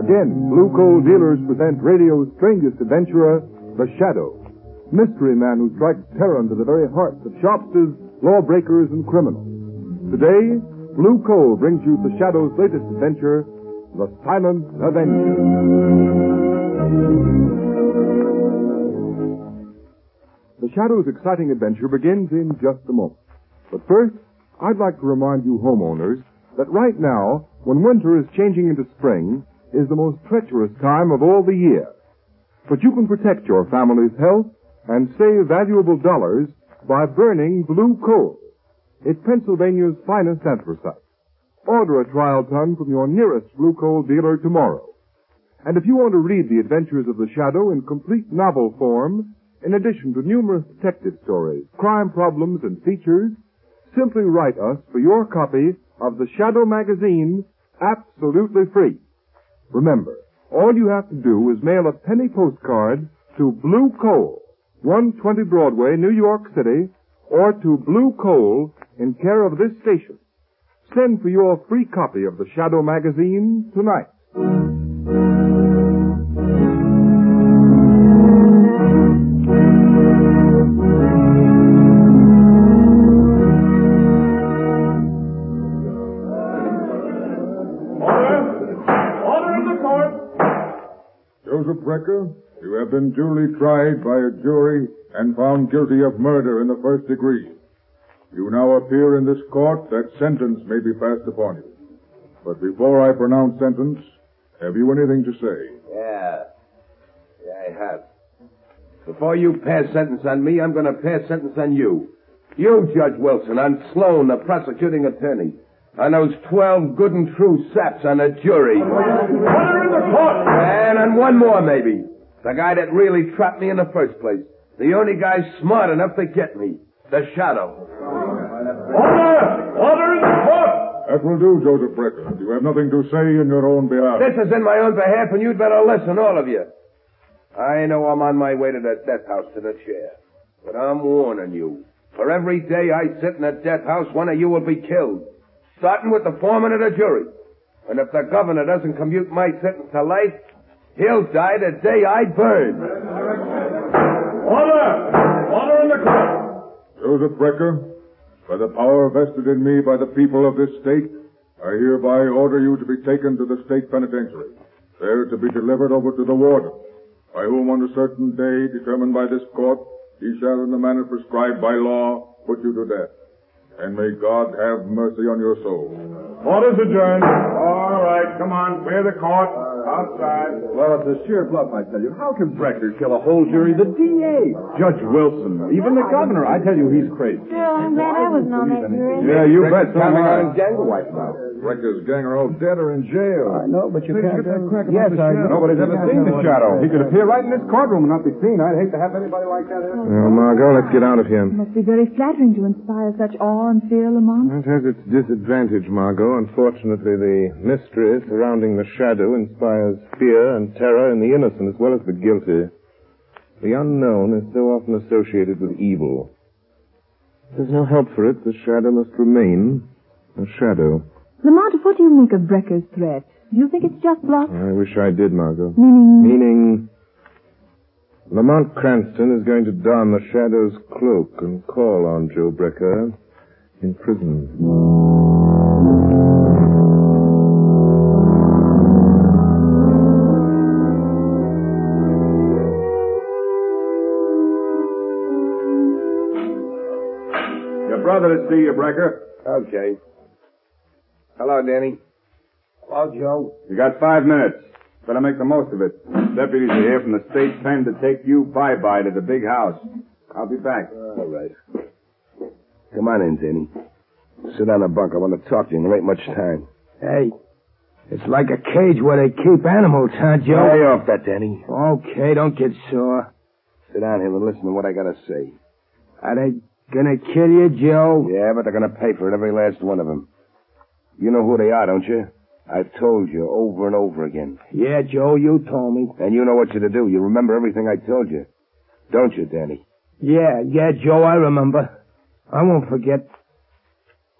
Again, Blue Coal Dealers present radio's strangest adventurer, The Shadow. Mystery man who strikes terror into the very hearts of shopsters, lawbreakers, and criminals. Today, Blue Coal brings you The Shadow's latest adventure, The Silent Avenger. The Shadow's exciting adventure begins in just a moment. But first, I'd like to remind you homeowners that right now, when winter is changing into spring, is the most treacherous time of all the year. But you can protect your family's health and save valuable dollars by burning blue coal. It's Pennsylvania's finest anthracite. Order a trial ton from your nearest blue coal dealer tomorrow. And if you want to read the adventures of the Shadow in complete novel form, in addition to numerous detective stories, crime problems, and features, simply write us for your copy of the Shadow magazine absolutely free. Remember, all you have to do is mail a penny postcard to Blue Coal, 120 Broadway, New York City, or to Blue Coal in care of this station. Send for your free copy of the Shadow magazine tonight. Joseph Brecker, you have been duly tried by a jury and found guilty of murder in the first degree. You now appear in this court that sentence may be passed upon you. But before I pronounce sentence, have you anything to say? Yeah. Yeah, I have. Before you pass sentence on me, I'm going to pass sentence on you. You, Judge Wilson, on Sloan, the prosecuting attorney. On those 12 good and true saps on the jury. Order in the court! And on one more, maybe. The guy that really trapped me in the first place. The only guy smart enough to get me. The Shadow. Order! Order in the court! That will do, Joseph Brecker. You have nothing to say in your own behalf. This is in my own behalf, and you'd better listen, all of you. I know I'm on my way to the death house to the chair. But I'm warning you. For every day I sit in the death house, one of you will be killed. Starting with the foreman of the jury. And if the governor doesn't commute my sentence to life, he'll die the day I burn. Order! Order in the court! Joseph Brecker, by the power vested in me by the people of this state, I hereby order you to be taken to the state penitentiary, there to be delivered over to the warden, by whom on a certain day determined by this court, he shall in the manner prescribed by law put you to death. And may God have mercy on your soul. Order's adjourned. All right, come on, clear the court. Outside. Well, it's a sheer bluff, I tell you. How can Brecker kill a whole jury? The DA, Judge Wilson, even the governor. I tell you, he's crazy. Sure, I'm glad I wasn't on that jury. Yeah, you bet. So am Counting I. on gang wife now. Brecker's gang are all dead or in jail. I know, but you Say, can't. get that crack yes, the I shadow. Nobody's ever seen the shadow. He could appear right in this courtroom and not be seen. I'd hate to have anybody like that here. Well, Margot, let's get out of here. It must be very flattering to inspire such awe and fear, Lamont. It has its disadvantage, Margot. Unfortunately, the mystery surrounding the shadow inspires fear and terror in the innocent as well as the guilty. The unknown is so often associated with evil. There's no help for it. The shadow must remain a shadow. Lamont, what do you make of Brecker's threat? Do you think it's just bluff? I wish I did, Margot. Meaning, Meaning, Lamont Cranston is going to don the shadow's cloak and call on Joe Brecker in prison. Your brother to see you, Brecker. Okay. Hello, Danny. Hello, Joe. You got five minutes. Better make the most of it. Deputies are here from the state pen to take you bye-bye to the big house. I'll be back. All right. Come on in, Danny. Sit on the bunk. I want to talk to you. There ain't much time. Hey, it's like a cage where they keep animals, huh, Joe? Lay off that, Danny. Okay, don't get sore. Sit down here and listen to what I gotta say. Are they gonna kill you, Joe? Yeah, but they're gonna pay for it, every last one of them. You know who they are, don't you? I've told you over and over again. Yeah, Joe, you told me. And you know what you're to do. You remember everything I told you. Don't you, Danny? Yeah, yeah, Joe, I remember. I won't forget.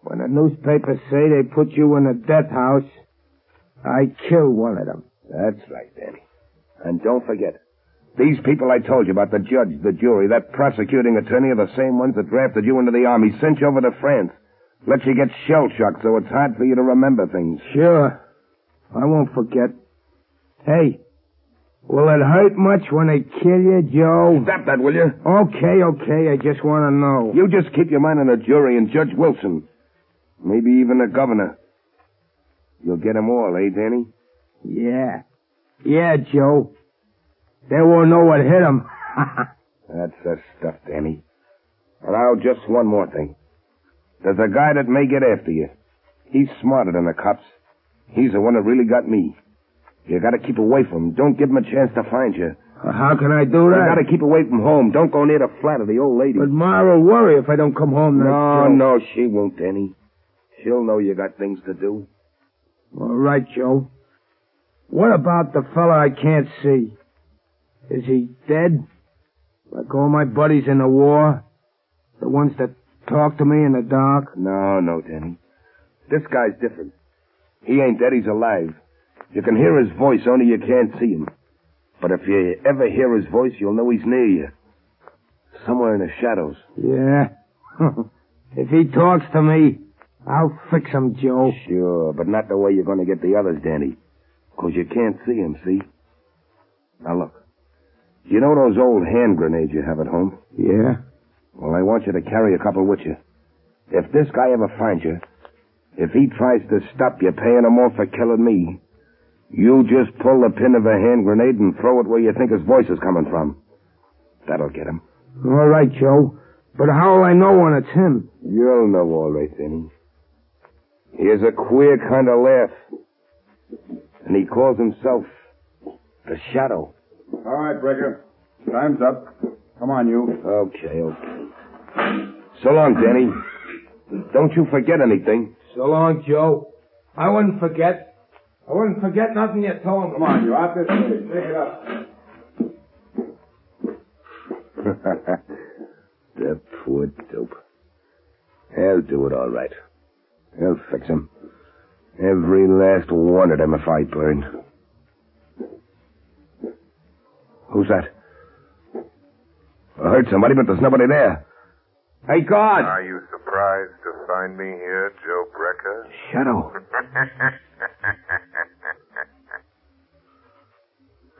When the newspapers say they put you in a death house, I kill one of them. That's right, Danny. And don't forget, these people I told you about, the judge, the jury, that prosecuting attorney are the same ones that drafted you into the army, sent you over to France. Let you get shell shocked so it's hard for you to remember things. Sure. I won't forget. Hey, will it hurt much when they kill you, Joe? Stop that, will you? Okay, okay, I just want to know. You just keep your mind on the jury and Judge Wilson. Maybe even the governor. You'll get 'em all, eh, Danny? Yeah. Yeah, Joe. They won't know what hit 'em. That's the stuff, Danny. And now, just one more thing. There's a guy that may get after you. He's smarter than the cops. He's the one that really got me. You gotta keep away from him. Don't give him a chance to find you. Uh, how can I do that? You gotta keep away from home. Don't go near the flat of the old lady. But Ma will worry if I don't come home no, Joe. no, she won't, Danny. She'll know you got things to do. All right, Joe. What about the fella I can't see? Is he dead? Like all my buddies in the war? The ones that talk to me in the dark? No, no, Danny. This guy's different. He ain't dead, he's alive. You can hear his voice, only you can't see him. But if you ever hear his voice, you'll know he's near you. Somewhere in the shadows. Yeah. if he talks to me, I'll fix him, Joe. Sure, but not the way you're going to get the others, Danny. 'Cause you can't see him, see? Now look. You know those old hand grenades you have at home? Yeah? Well, I want you to carry a couple with you. If this guy ever finds you, if he tries to stop you paying him off for killing me, you just pull the pin of a hand grenade and throw it where you think his voice is coming from. That'll get him. All right, Joe. But how will I know when it's him? You'll know all right, then. He has a queer kind of laugh. And he calls himself the Shadow. All right, Brecker. Time's up. Come on, you. Okay, okay. So long, Danny. Don't you forget anything. So long, Joe. I wouldn't forget. I wouldn't forget nothing you told me. Come on, you. Out this way. Take it up. the poor dope. He'll do it all right. He'll fix him. Every last one of them if I burn. Who's that? I heard somebody, but there's nobody there. Hey, God! Are you surprised to find me here, Joe Brecker? Shadow.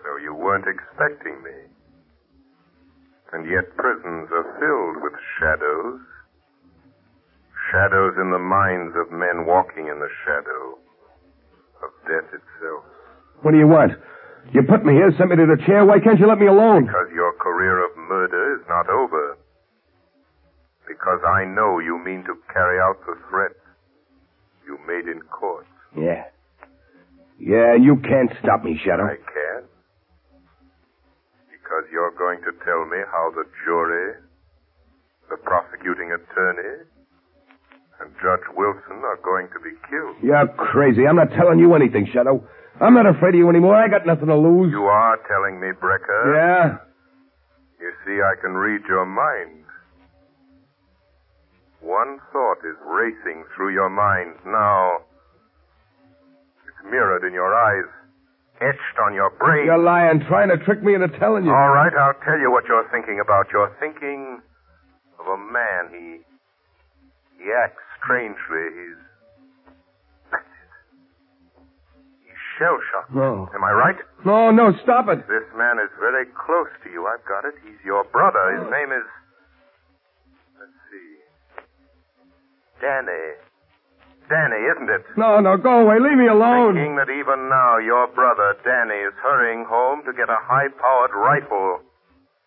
so you weren't expecting me. And yet prisons are filled with shadows. Shadows in the minds of men walking in the shadow of death itself. What do you want? You put me here, sent me to the chair. Why can't you let me alone? Because your career of murder is not over. Because I know you mean to carry out the threat you made in court. Yeah. Yeah, you can't stop me, Shadow. I can. Because you're going to tell me how the jury, the prosecuting attorney, and Judge Wilson are going to be killed. You're crazy. I'm not telling you anything, Shadow. I'm not afraid of you anymore. I got nothing to lose. You are telling me, Brecker. Yeah? You see, I can read your mind. One thought is racing through your mind now. It's mirrored in your eyes, etched on your brain. You're lying, trying to trick me into telling you. All right, I'll tell you what you're thinking about. You're thinking of a man. He he acts strangely. He's shell shocked. No. Am I right? No, no, stop it. This man is very close to you. I've got it. He's your brother. His oh. name is. Let's see. Danny. Danny, isn't it? No, no, go away. Leave me alone. Thinking that even now your brother, Danny, is hurrying home to get a high powered rifle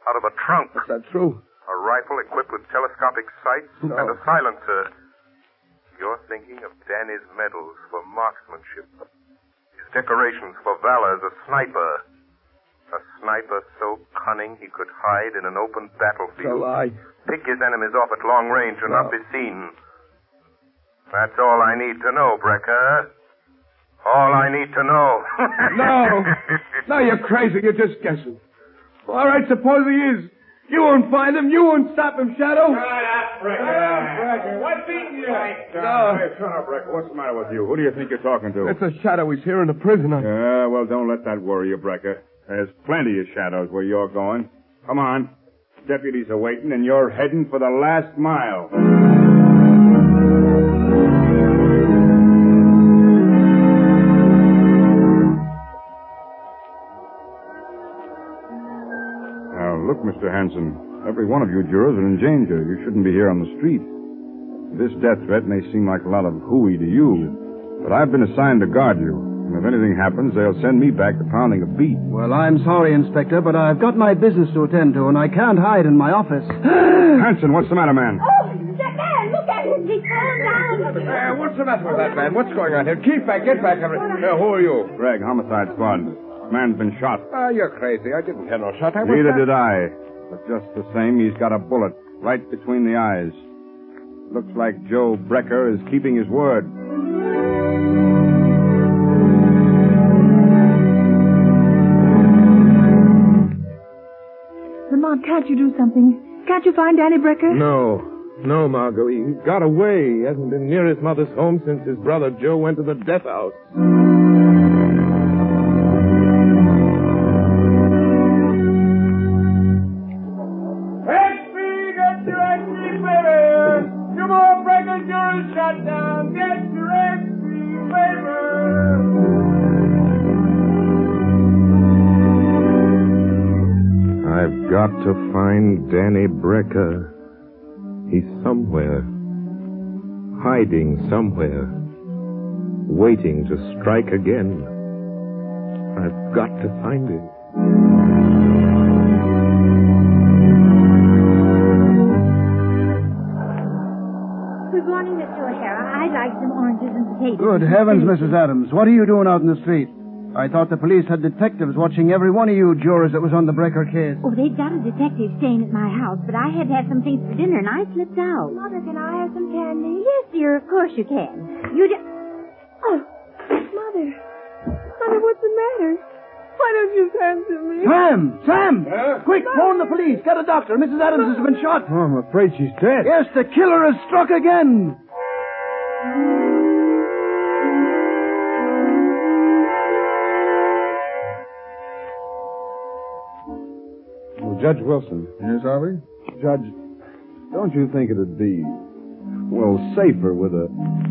out of a trunk. Is that true? A rifle equipped with telescopic sights No. and a silencer. You're thinking of Danny's medals for marksmanship. Decorations for valor as a sniper. A sniper so cunning he could hide in an open battlefield. lie. Pick his enemies off at long range and not be seen. That's all I need to know, Brecker. All I need to know. No. No, you're crazy. You're just guessing. All right, suppose he is. You won't find him. You won't stop him, Shadow. Shut up, Brecker. What's eating you? No. Hey, shut up, Brecker. What's the matter with you? Who do you think you're talking to? It's a Shadow. He's here in the prison. I- Yeah, well, don't let that worry you, Brecker. There's plenty of shadows where you're going. Come on. Deputies are waiting, and you're heading for the last mile. Mr. Hanson. Every one of you jurors are in danger. You shouldn't be here on the street. This death threat may seem like a lot of hooey to you, but I've been assigned to guard you. And if anything happens, they'll send me back to pounding a beat. Well, I'm sorry, Inspector, but I've got my business to attend to, and I can't hide in my office. Hanson, what's the matter, man? Oh, that man, look at him. He's fallen down. Uh, what's the matter with that man? What's going on here? Keep back. Get back. every- Uh, who are you? Greg, homicide squad. Man's been shot. Ah, you're crazy. I didn't hear no shot. I Neither did I. But just the same, he's got a bullet right between the eyes. Looks like Joe Brecker is keeping his word. Lamont, can't you do something? Can't you find Danny Brecker? No. No, Margot. He got away. He hasn't been near his mother's home since his brother Joe went to the death house. Got to find Danny Brecker. He's somewhere. Hiding somewhere. Waiting to strike again. I've got to find him. Good morning, Mr. O'Hara. I'd like some oranges and potatoes. Good heavens, Mrs. Adams. What are you doing out in the street? I thought the police had detectives watching every one of you jurors that was on the Brecker case. Oh, they've got a detective staying at my house, but I had to have some things for dinner, and I slipped out. Mother, can I have some candy? Yes, dear, of course you can. You just... Oh, Mother. Mother, what's the matter? Why don't you answer me? Sam! Sam! Quick, phone the police. Get a doctor. Mrs. Adams has been shot. Oh, I'm afraid she's dead. Yes, the killer has struck again. Judge Wilson. Yes, Harvey? Judge, don't you think it'd be, well, safer with a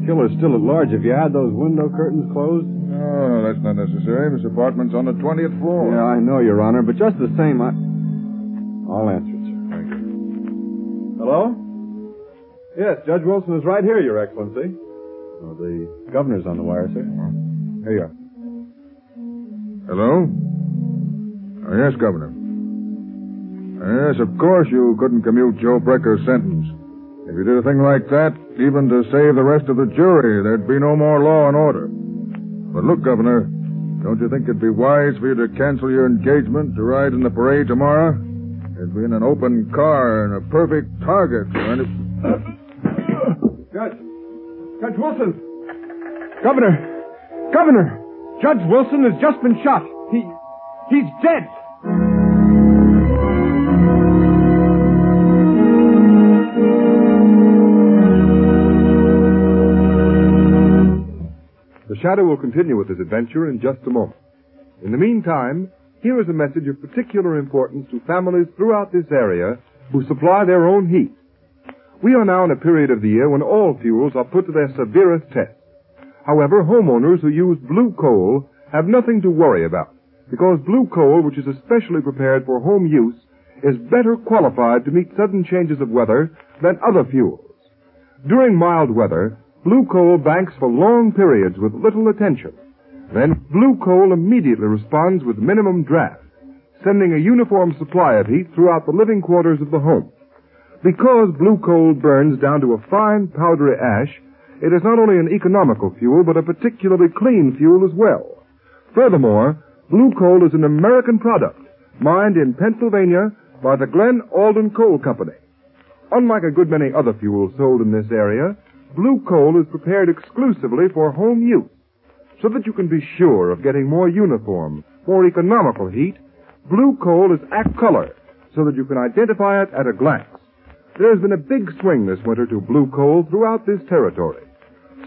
killer still at large if you had those window curtains closed? No, that's not necessary. This apartment's on the 20th floor. Yeah, I know, Your Honor, but just the same, I. I'll answer it, sir. Thank you. Hello? Yes, Judge Wilson is right here, Your Excellency. Oh, the governor's on the wire, sir. Here you are. Hello? Oh, yes, Governor. Yes, of course you couldn't commute Joe Brecker's sentence. If you did a thing like that, even to save the rest of the jury, there'd be no more law and order. But look, Governor, don't you think it'd be wise for you to cancel your engagement to ride in the parade tomorrow? It'd be in an open car and a perfect target for any... Judge! Judge Wilson! Governor! Governor! Judge Wilson has just been shot. He. he's dead! The Shadow will continue with his adventure in just a moment. In the meantime, here is a message of particular importance to families throughout this area who supply their own heat. We are now in a period of the year when all fuels are put to their severest test. However, homeowners who use blue coal have nothing to worry about because blue coal, which is especially prepared for home use, is better qualified to meet sudden changes of weather than other fuels. During mild weather, blue coal banks for long periods with little attention. Then blue coal immediately responds with minimum draft, sending a uniform supply of heat throughout the living quarters of the home. Because blue coal burns down to a fine powdery ash, it is not only an economical fuel, but a particularly clean fuel as well. Furthermore, blue coal is an American product, mined in Pennsylvania by the Glen Alden Coal Company. Unlike a good many other fuels sold in this area, blue coal is prepared exclusively for home use. So that you can be sure of getting more uniform, more economical heat, blue coal is act color, so that you can identify it at a glance. There's been a big swing this winter to blue coal throughout this territory.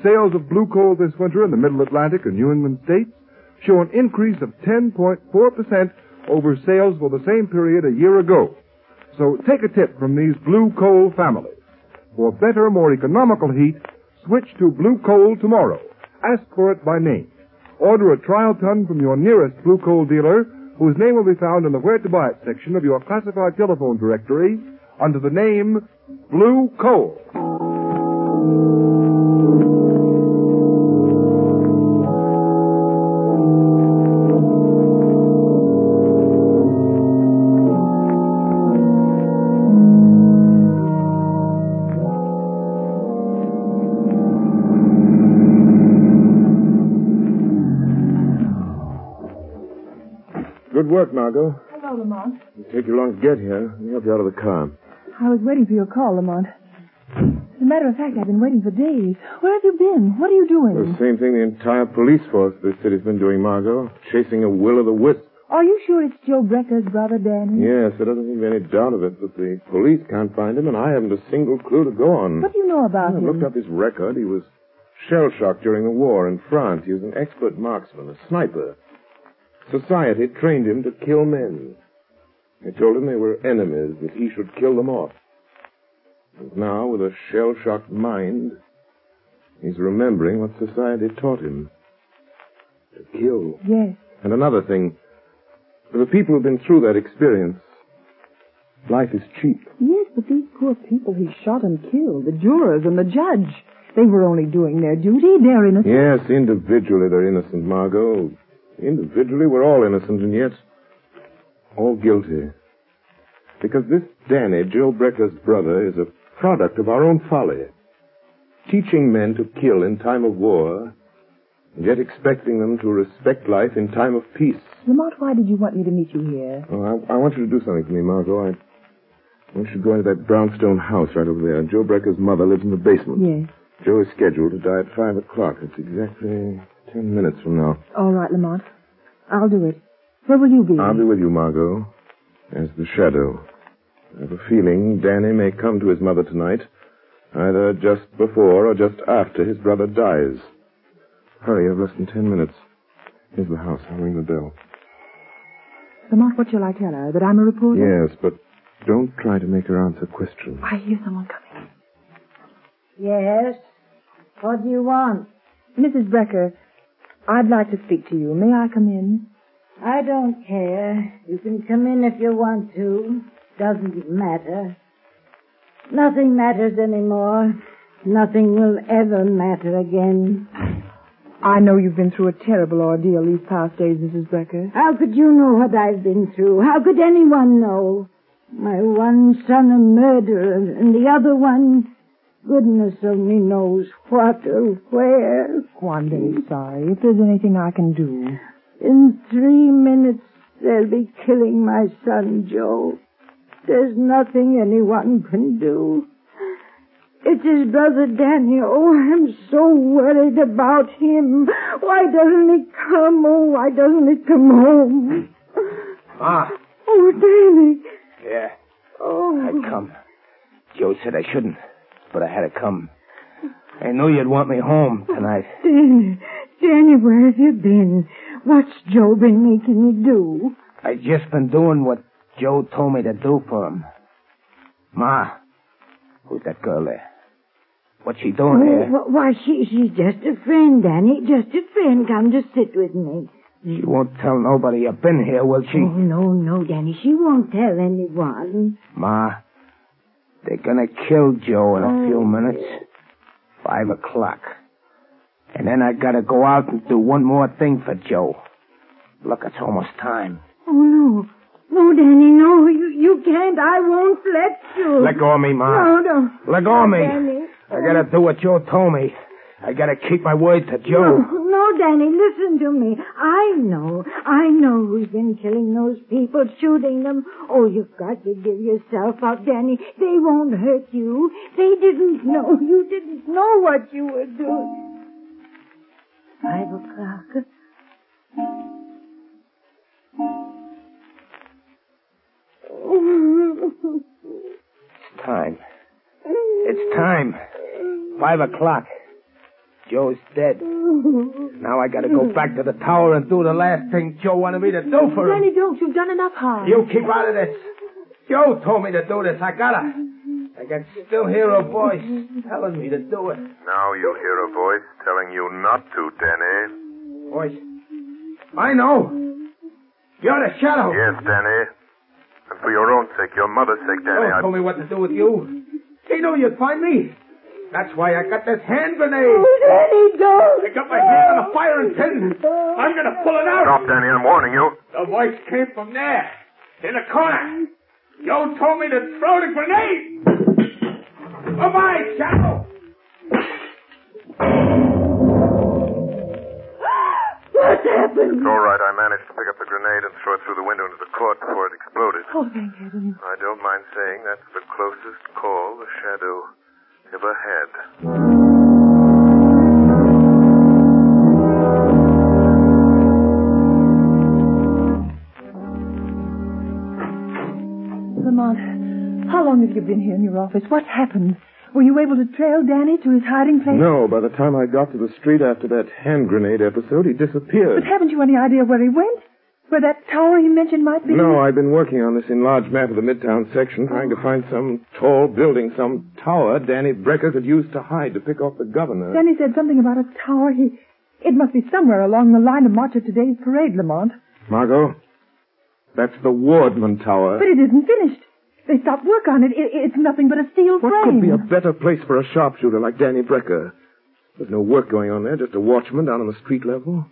Sales of blue coal this winter in the Middle Atlantic and New England states show an increase of 10.4% over sales for the same period a year ago. So take a tip from these blue coal families. For better, more economical heat, switch to blue coal tomorrow. Ask for it by name. Order a trial ton from your nearest blue coal dealer, whose name will be found in the Where to Buy It section of your classified telephone directory under the name Blue Coal. Take you long to get here. Let me help you out of the car. I was waiting for your call, Lamont. As a matter of fact, I've been waiting for days. Where have you been? What are you doing? The same thing the entire police force of this city's been doing, Margot. Chasing a will-o'-the-wisp. Are you sure it's Joe Brecker's brother, Danny? Yes, there doesn't seem to be any doubt of it, but the police can't find him, and I haven't a single clue to go on. What do you know about I him? looked up his record. He was shell-shocked during the war in France. He was an expert marksman, a sniper. Society trained him to kill men. They told him they were enemies, that he should kill them off. And now, with a shell-shocked mind, he's remembering what society taught him. To kill. Yes. And another thing, for the people who've been through that experience, life is cheap. Yes, but these poor people he shot and killed, the jurors and the judge, they were only doing their duty. They're innocent. Yes, individually they're innocent, Margot. Individually we're all innocent, and yet all guilty. Because this Danny, Joe Brecker's brother, is a product of our own folly. Teaching men to kill in time of war, and yet expecting them to respect life in time of peace. Lamont, why did you want me to meet you here? Oh, I, I want you to do something for me, Margot. I, I want you to go into that brownstone house right over there. Joe Brecker's mother lives in the basement. Yes. Joe is scheduled to die at five o'clock. It's exactly ten minutes from now. All right, Lamont. I'll do it. Where will you be? I'll be with you, Margot, as the shadow. I have a feeling Danny may come to his mother tonight, either just before or just after his brother dies. Hurry, you have less than ten minutes. Here's the house. I'll ring the bell. Lamont, what shall I tell her? That I'm a reporter? Yes, but don't try to make her answer questions. I hear someone coming. Yes? What do you want? Mrs. Brecker, I'd like to speak to you. May I come in? I don't care. You can come in if you want to. Doesn't matter. Nothing matters anymore. Nothing will ever matter again. I know you've been through a terrible ordeal these past days, Mrs. Brecker. How could you know what I've been through? How could anyone know? My one son a murderer, and the other one, goodness only knows what or where. I'm sorry. If there's anything I can do. In three minutes, they'll be killing my son, Joe. There's nothing anyone can do. It's his brother Daniel. Oh, I'm so worried about him. Why doesn't he come? Oh, why doesn't he come home? Ah, Oh, Danny. yeah, Oh. I'd come. Joe said I shouldn't, but I had to come. I knew you'd want me home tonight. Danny, Danny, where have you been? What's Joe been making you do? I just been doing what Joe told me to do for him. Ma, who's that girl there? What's she doing Oh, here? why, she, she's just a friend, Danny. Just a friend. Come to sit with me. She won't tell nobody you've been here, will she? Oh, no, no, Danny. She won't tell anyone. Ma, they're gonna kill Joe in a Oh. few minutes. Five o'clock. And then I gotta go out and do one more thing for Joe. Look, it's almost time. Oh, no. No, Danny, no. You, you can't. I won't let you. Let go of me, Ma. No, no. Let go of me. Danny. I gotta do what Joe told me. I gotta keep my word to Joe. No, no, Danny, listen to me. I know, I know who's been killing those people, shooting them. Oh, you've got to give yourself up, Danny. They won't hurt you. They didn't know. You didn't know what you were doing. Five o'clock. Time. It's time. Five o'clock. Joe's dead. Now I gotta go back to the tower and do the last thing Joe wanted me to do for him. Danny, don't. You've done enough harm. You keep out of this. Joe told me to do this. I gotta. I can still hear a voice telling me to do it. Now you hear a voice telling you not to, Danny. Voice. I know. You're the shadow. Yes, Danny. And for your own sake, your mother's sake, Danny, Joe I... told me what to do with you. He knew you'd find me. That's why I got this hand grenade. Oh, Danny, don't. I got my hand on the firing pin. I'm gonna pull it out. Stop, Danny, I'm warning you. The voice came from there, in the corner. Joe told me to throw the grenade. Oh, Bye-bye, Shadow. What's happened? It's all right. I managed to pick up the grenade and throw it through the window into the court before it exploded. Oh, thank heaven. I don't mind saying that's the closest call the Shadow ever had. Lamont, how long have you been here in your office? What's happened? Were you able to trail Danny to his hiding place? No, by the time I got to the street after that hand grenade episode, he disappeared. But haven't you any idea where he went? Where that tower he mentioned might be? No, I've been working on this enlarged map of the Midtown section, trying to find some tall building, some tower Danny Brecker could use to hide to pick off the governor. Danny said something about a tower. He, it must be somewhere along the line of march of today's parade, Lamont. Margot, that's the Wardman Tower. But it isn't finished. They stopped work on it. it it's nothing but a steel What frame. What could be a better place for a sharpshooter like Danny Brecker? There's no work going on there, just a watchman down on the street level.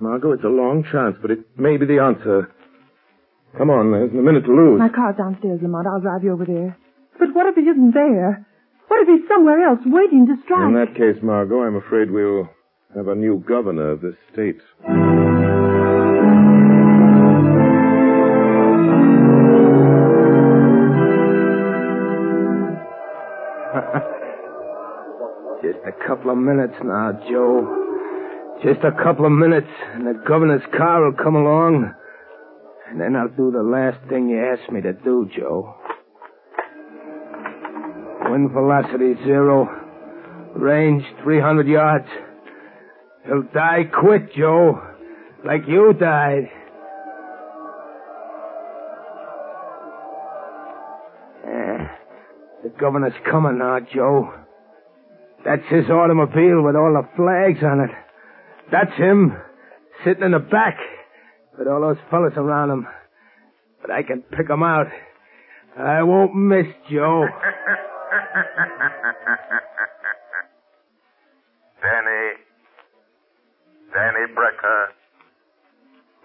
Margot, it's a long chance, but it may be the answer. Come on, there's a minute to lose. My car's downstairs, Lamont. I'll drive you over there. But what if he isn't there? What if he's somewhere else waiting to strike? In that case, Margot, I'm afraid we'll have a new governor of this state. Just a couple of minutes now, Joe. Just a couple of minutes, and the governor's car will come along. And then I'll do the last thing you asked me to do, Joe. Wind velocity zero. Range 300 yards. He'll die quick, Joe. Like you died. Eh, the governor's coming now, Joe. That's his automobile with all the flags on it. That's him, sitting in the back, with all those fellas around him. But I can pick 'em out. I won't miss, Joe. Danny. Danny Brecker.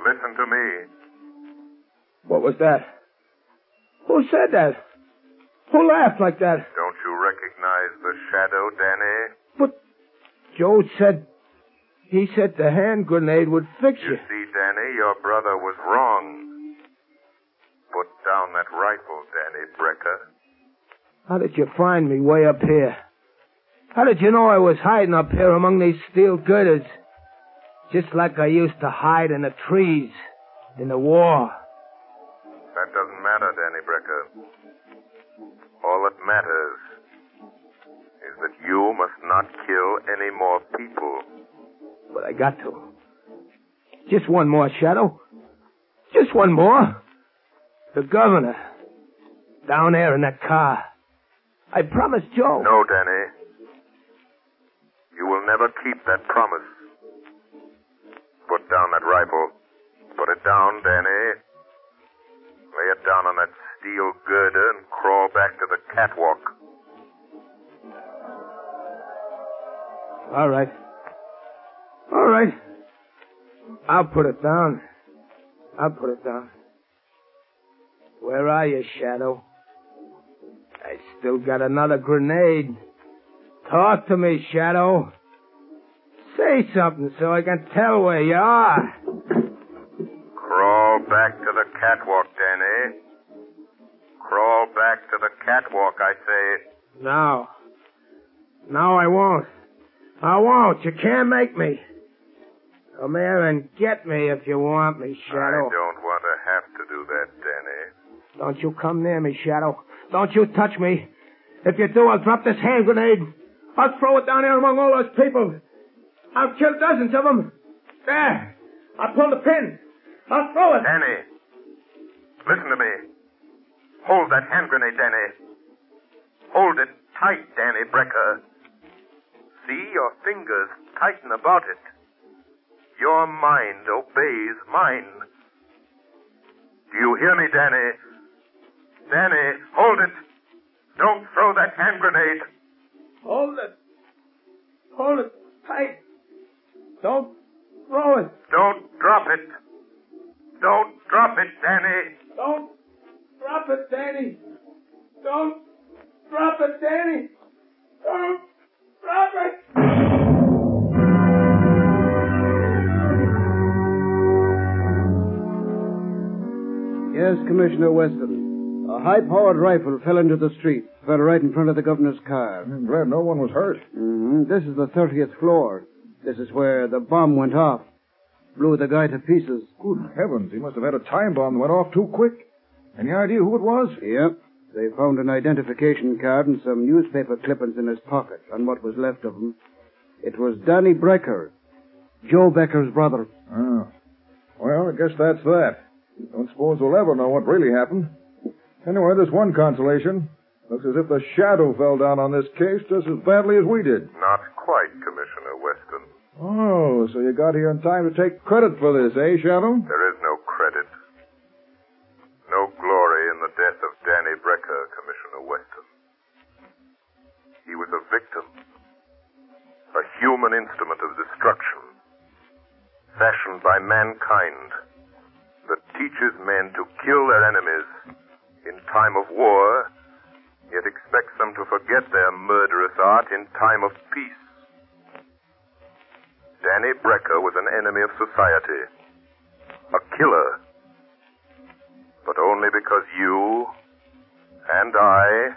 Listen to me. What was that? Who said that? Who laughed like that? Don't you recognize the shadow, Danny? But Joe said he said the hand grenade would fix You you. see, Danny, your brother was wrong. Put down that rifle, Danny Brecker. How did you find me way up here? How did you know I was hiding up here among these steel girders? Just like I used to hide in the trees in the war. That doesn't matter, Danny Brecker. All that matters is that you must not kill any more people. But I got to. Just one more, Shadow. Just one more. The governor. Down there in that car. I promised Joe. No, Danny. You will never keep that promise. Put down that rifle. Put it down, Danny. Lay it down on that steel girder and crawl back to the catwalk. All right. All right. I'll put it down. I'll put it down. Where are you, Shadow? I still got another grenade. Talk to me, Shadow. Say something so I can tell where you are. Crawl back to the catwalk, Danny. Crawl back to the catwalk, I say. No. No, I won't. I won't. You can't make me. Come here and get me if you want me, Shadow. I don't want to have to do that, Danny. Don't you come near me, Shadow. Don't you touch me. If you do, I'll drop this hand grenade. I'll throw it down here among all those people. I'll kill dozens of them. There. I'll pull the pin. I'll throw it. Danny, listen to me. Hold that hand grenade, Danny. Hold it tight, Danny Brecker. See your fingers tighten about it. Your mind obeys mine. Do you hear me, Danny? Danny, hold it. Don't throw that hand grenade. Hold it. Hold it tight. Don't throw it. Don't drop it. Don't drop it, Danny. Don't drop it, Danny. Don't drop it, Danny. Don't drop it. Yes, Commissioner Weston. A high-powered rifle fell into the street. Fell right in front of the governor's car. I'm glad no one was hurt. hmm This is the 30th floor. This is where the bomb went off. Blew the guy to pieces. Good heavens, he must have had a time bomb that went off too quick. Any idea who it was? Yep. They found an identification card and some newspaper clippings in his pocket, and what was left of them. It was Danny Brecker, Joe Brecker's brother. Oh. Well, I guess that's that. Don't suppose we'll ever know what really happened. Anyway, there's one consolation. Looks as if the shadow fell down on this case just as badly as we did. Not quite, Commissioner Weston. Oh, so you got here in time to take credit for this, eh, Shadow? There is no. No death of Danny Brecker, Commissioner Weston. He was a victim. A human instrument of destruction. Fashioned by mankind that teaches men to kill their enemies in time of war, yet expects them to forget their murderous art in time of peace. Danny Brecker was an enemy of society, a killer. But only because you and I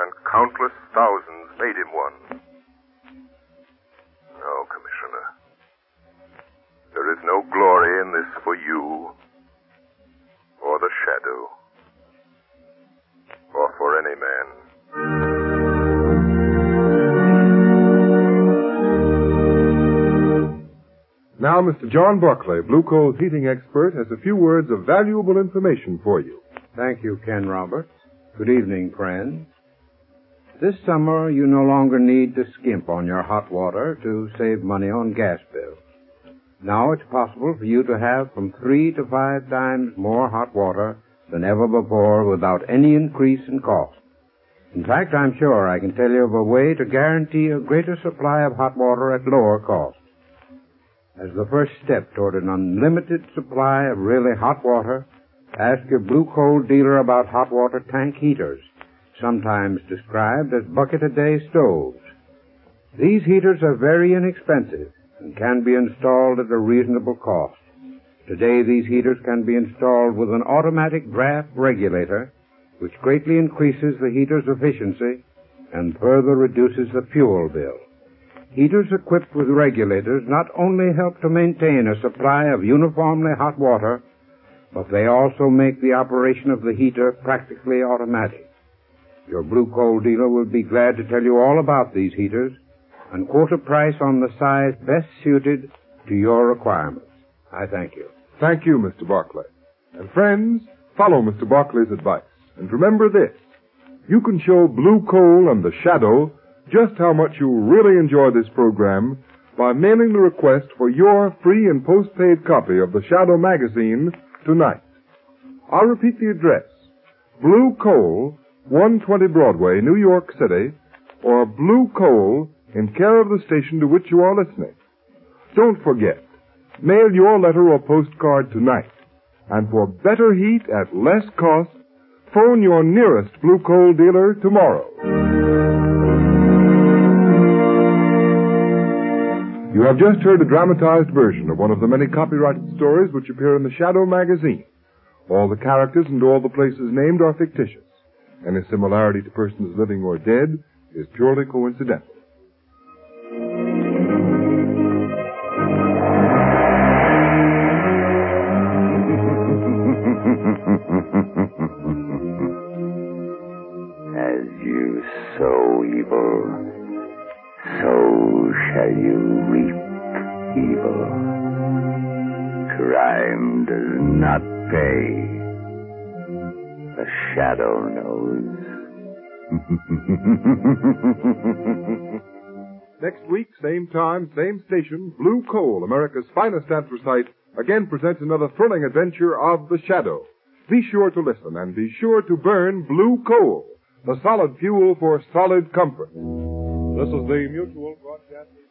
and countless thousands made him one. No, Commissioner. There is no glory in this for you, or the shadow, or for any man. Now, Mr. John Barclay, Blue Coal's heating expert, has a few words of valuable information for you. Thank you, Ken Roberts. Good evening, friends. This summer, you no longer need to skimp on your hot water to save money on gas bills. Now it's possible for you to have from three to five times more hot water than ever before without any increase in cost. In fact, I'm sure I can tell you of a way to guarantee a greater supply of hot water at lower cost. As the first step toward an unlimited supply of really hot water, ask your blue coal dealer about hot water tank heaters, sometimes described as bucket-a-day stoves. These heaters are very inexpensive and can be installed at a reasonable cost. Today, these heaters can be installed with an automatic draft regulator, which greatly increases the heater's efficiency and further reduces the fuel bill. Heaters equipped with regulators not only help to maintain a supply of uniformly hot water, but they also make the operation of the heater practically automatic. Your blue coal dealer will be glad to tell you all about these heaters and quote a price on the size best suited to your requirements. I thank you. Thank you, Mr. Barclay. And friends, follow Mr. Barclay's advice. And remember this. You can show Blue Coal and the Shadow just how much you really enjoy this program by mailing the request for your free and postpaid copy of the Shadow magazine tonight. I'll repeat the address. Blue Coal, 120 Broadway, New York City, or Blue Coal in care of the station to which you are listening. Don't forget, mail your letter or postcard tonight. And for better heat at less cost, phone your nearest Blue Coal dealer tomorrow. You have just heard a dramatized version of one of the many copyrighted stories which appear in the Shadow magazine. All the characters and all the places named are fictitious. Any similarity to persons living or dead is purely coincidental. Shall you reap evil. Crime does not pay. The shadow knows. Next week, same time, same station, Blue Coal, America's finest anthracite, again presents another thrilling adventure of the Shadow. Be sure to listen and be sure to burn Blue Coal, the solid fuel for solid comfort. This is the Mutual Broadcasting.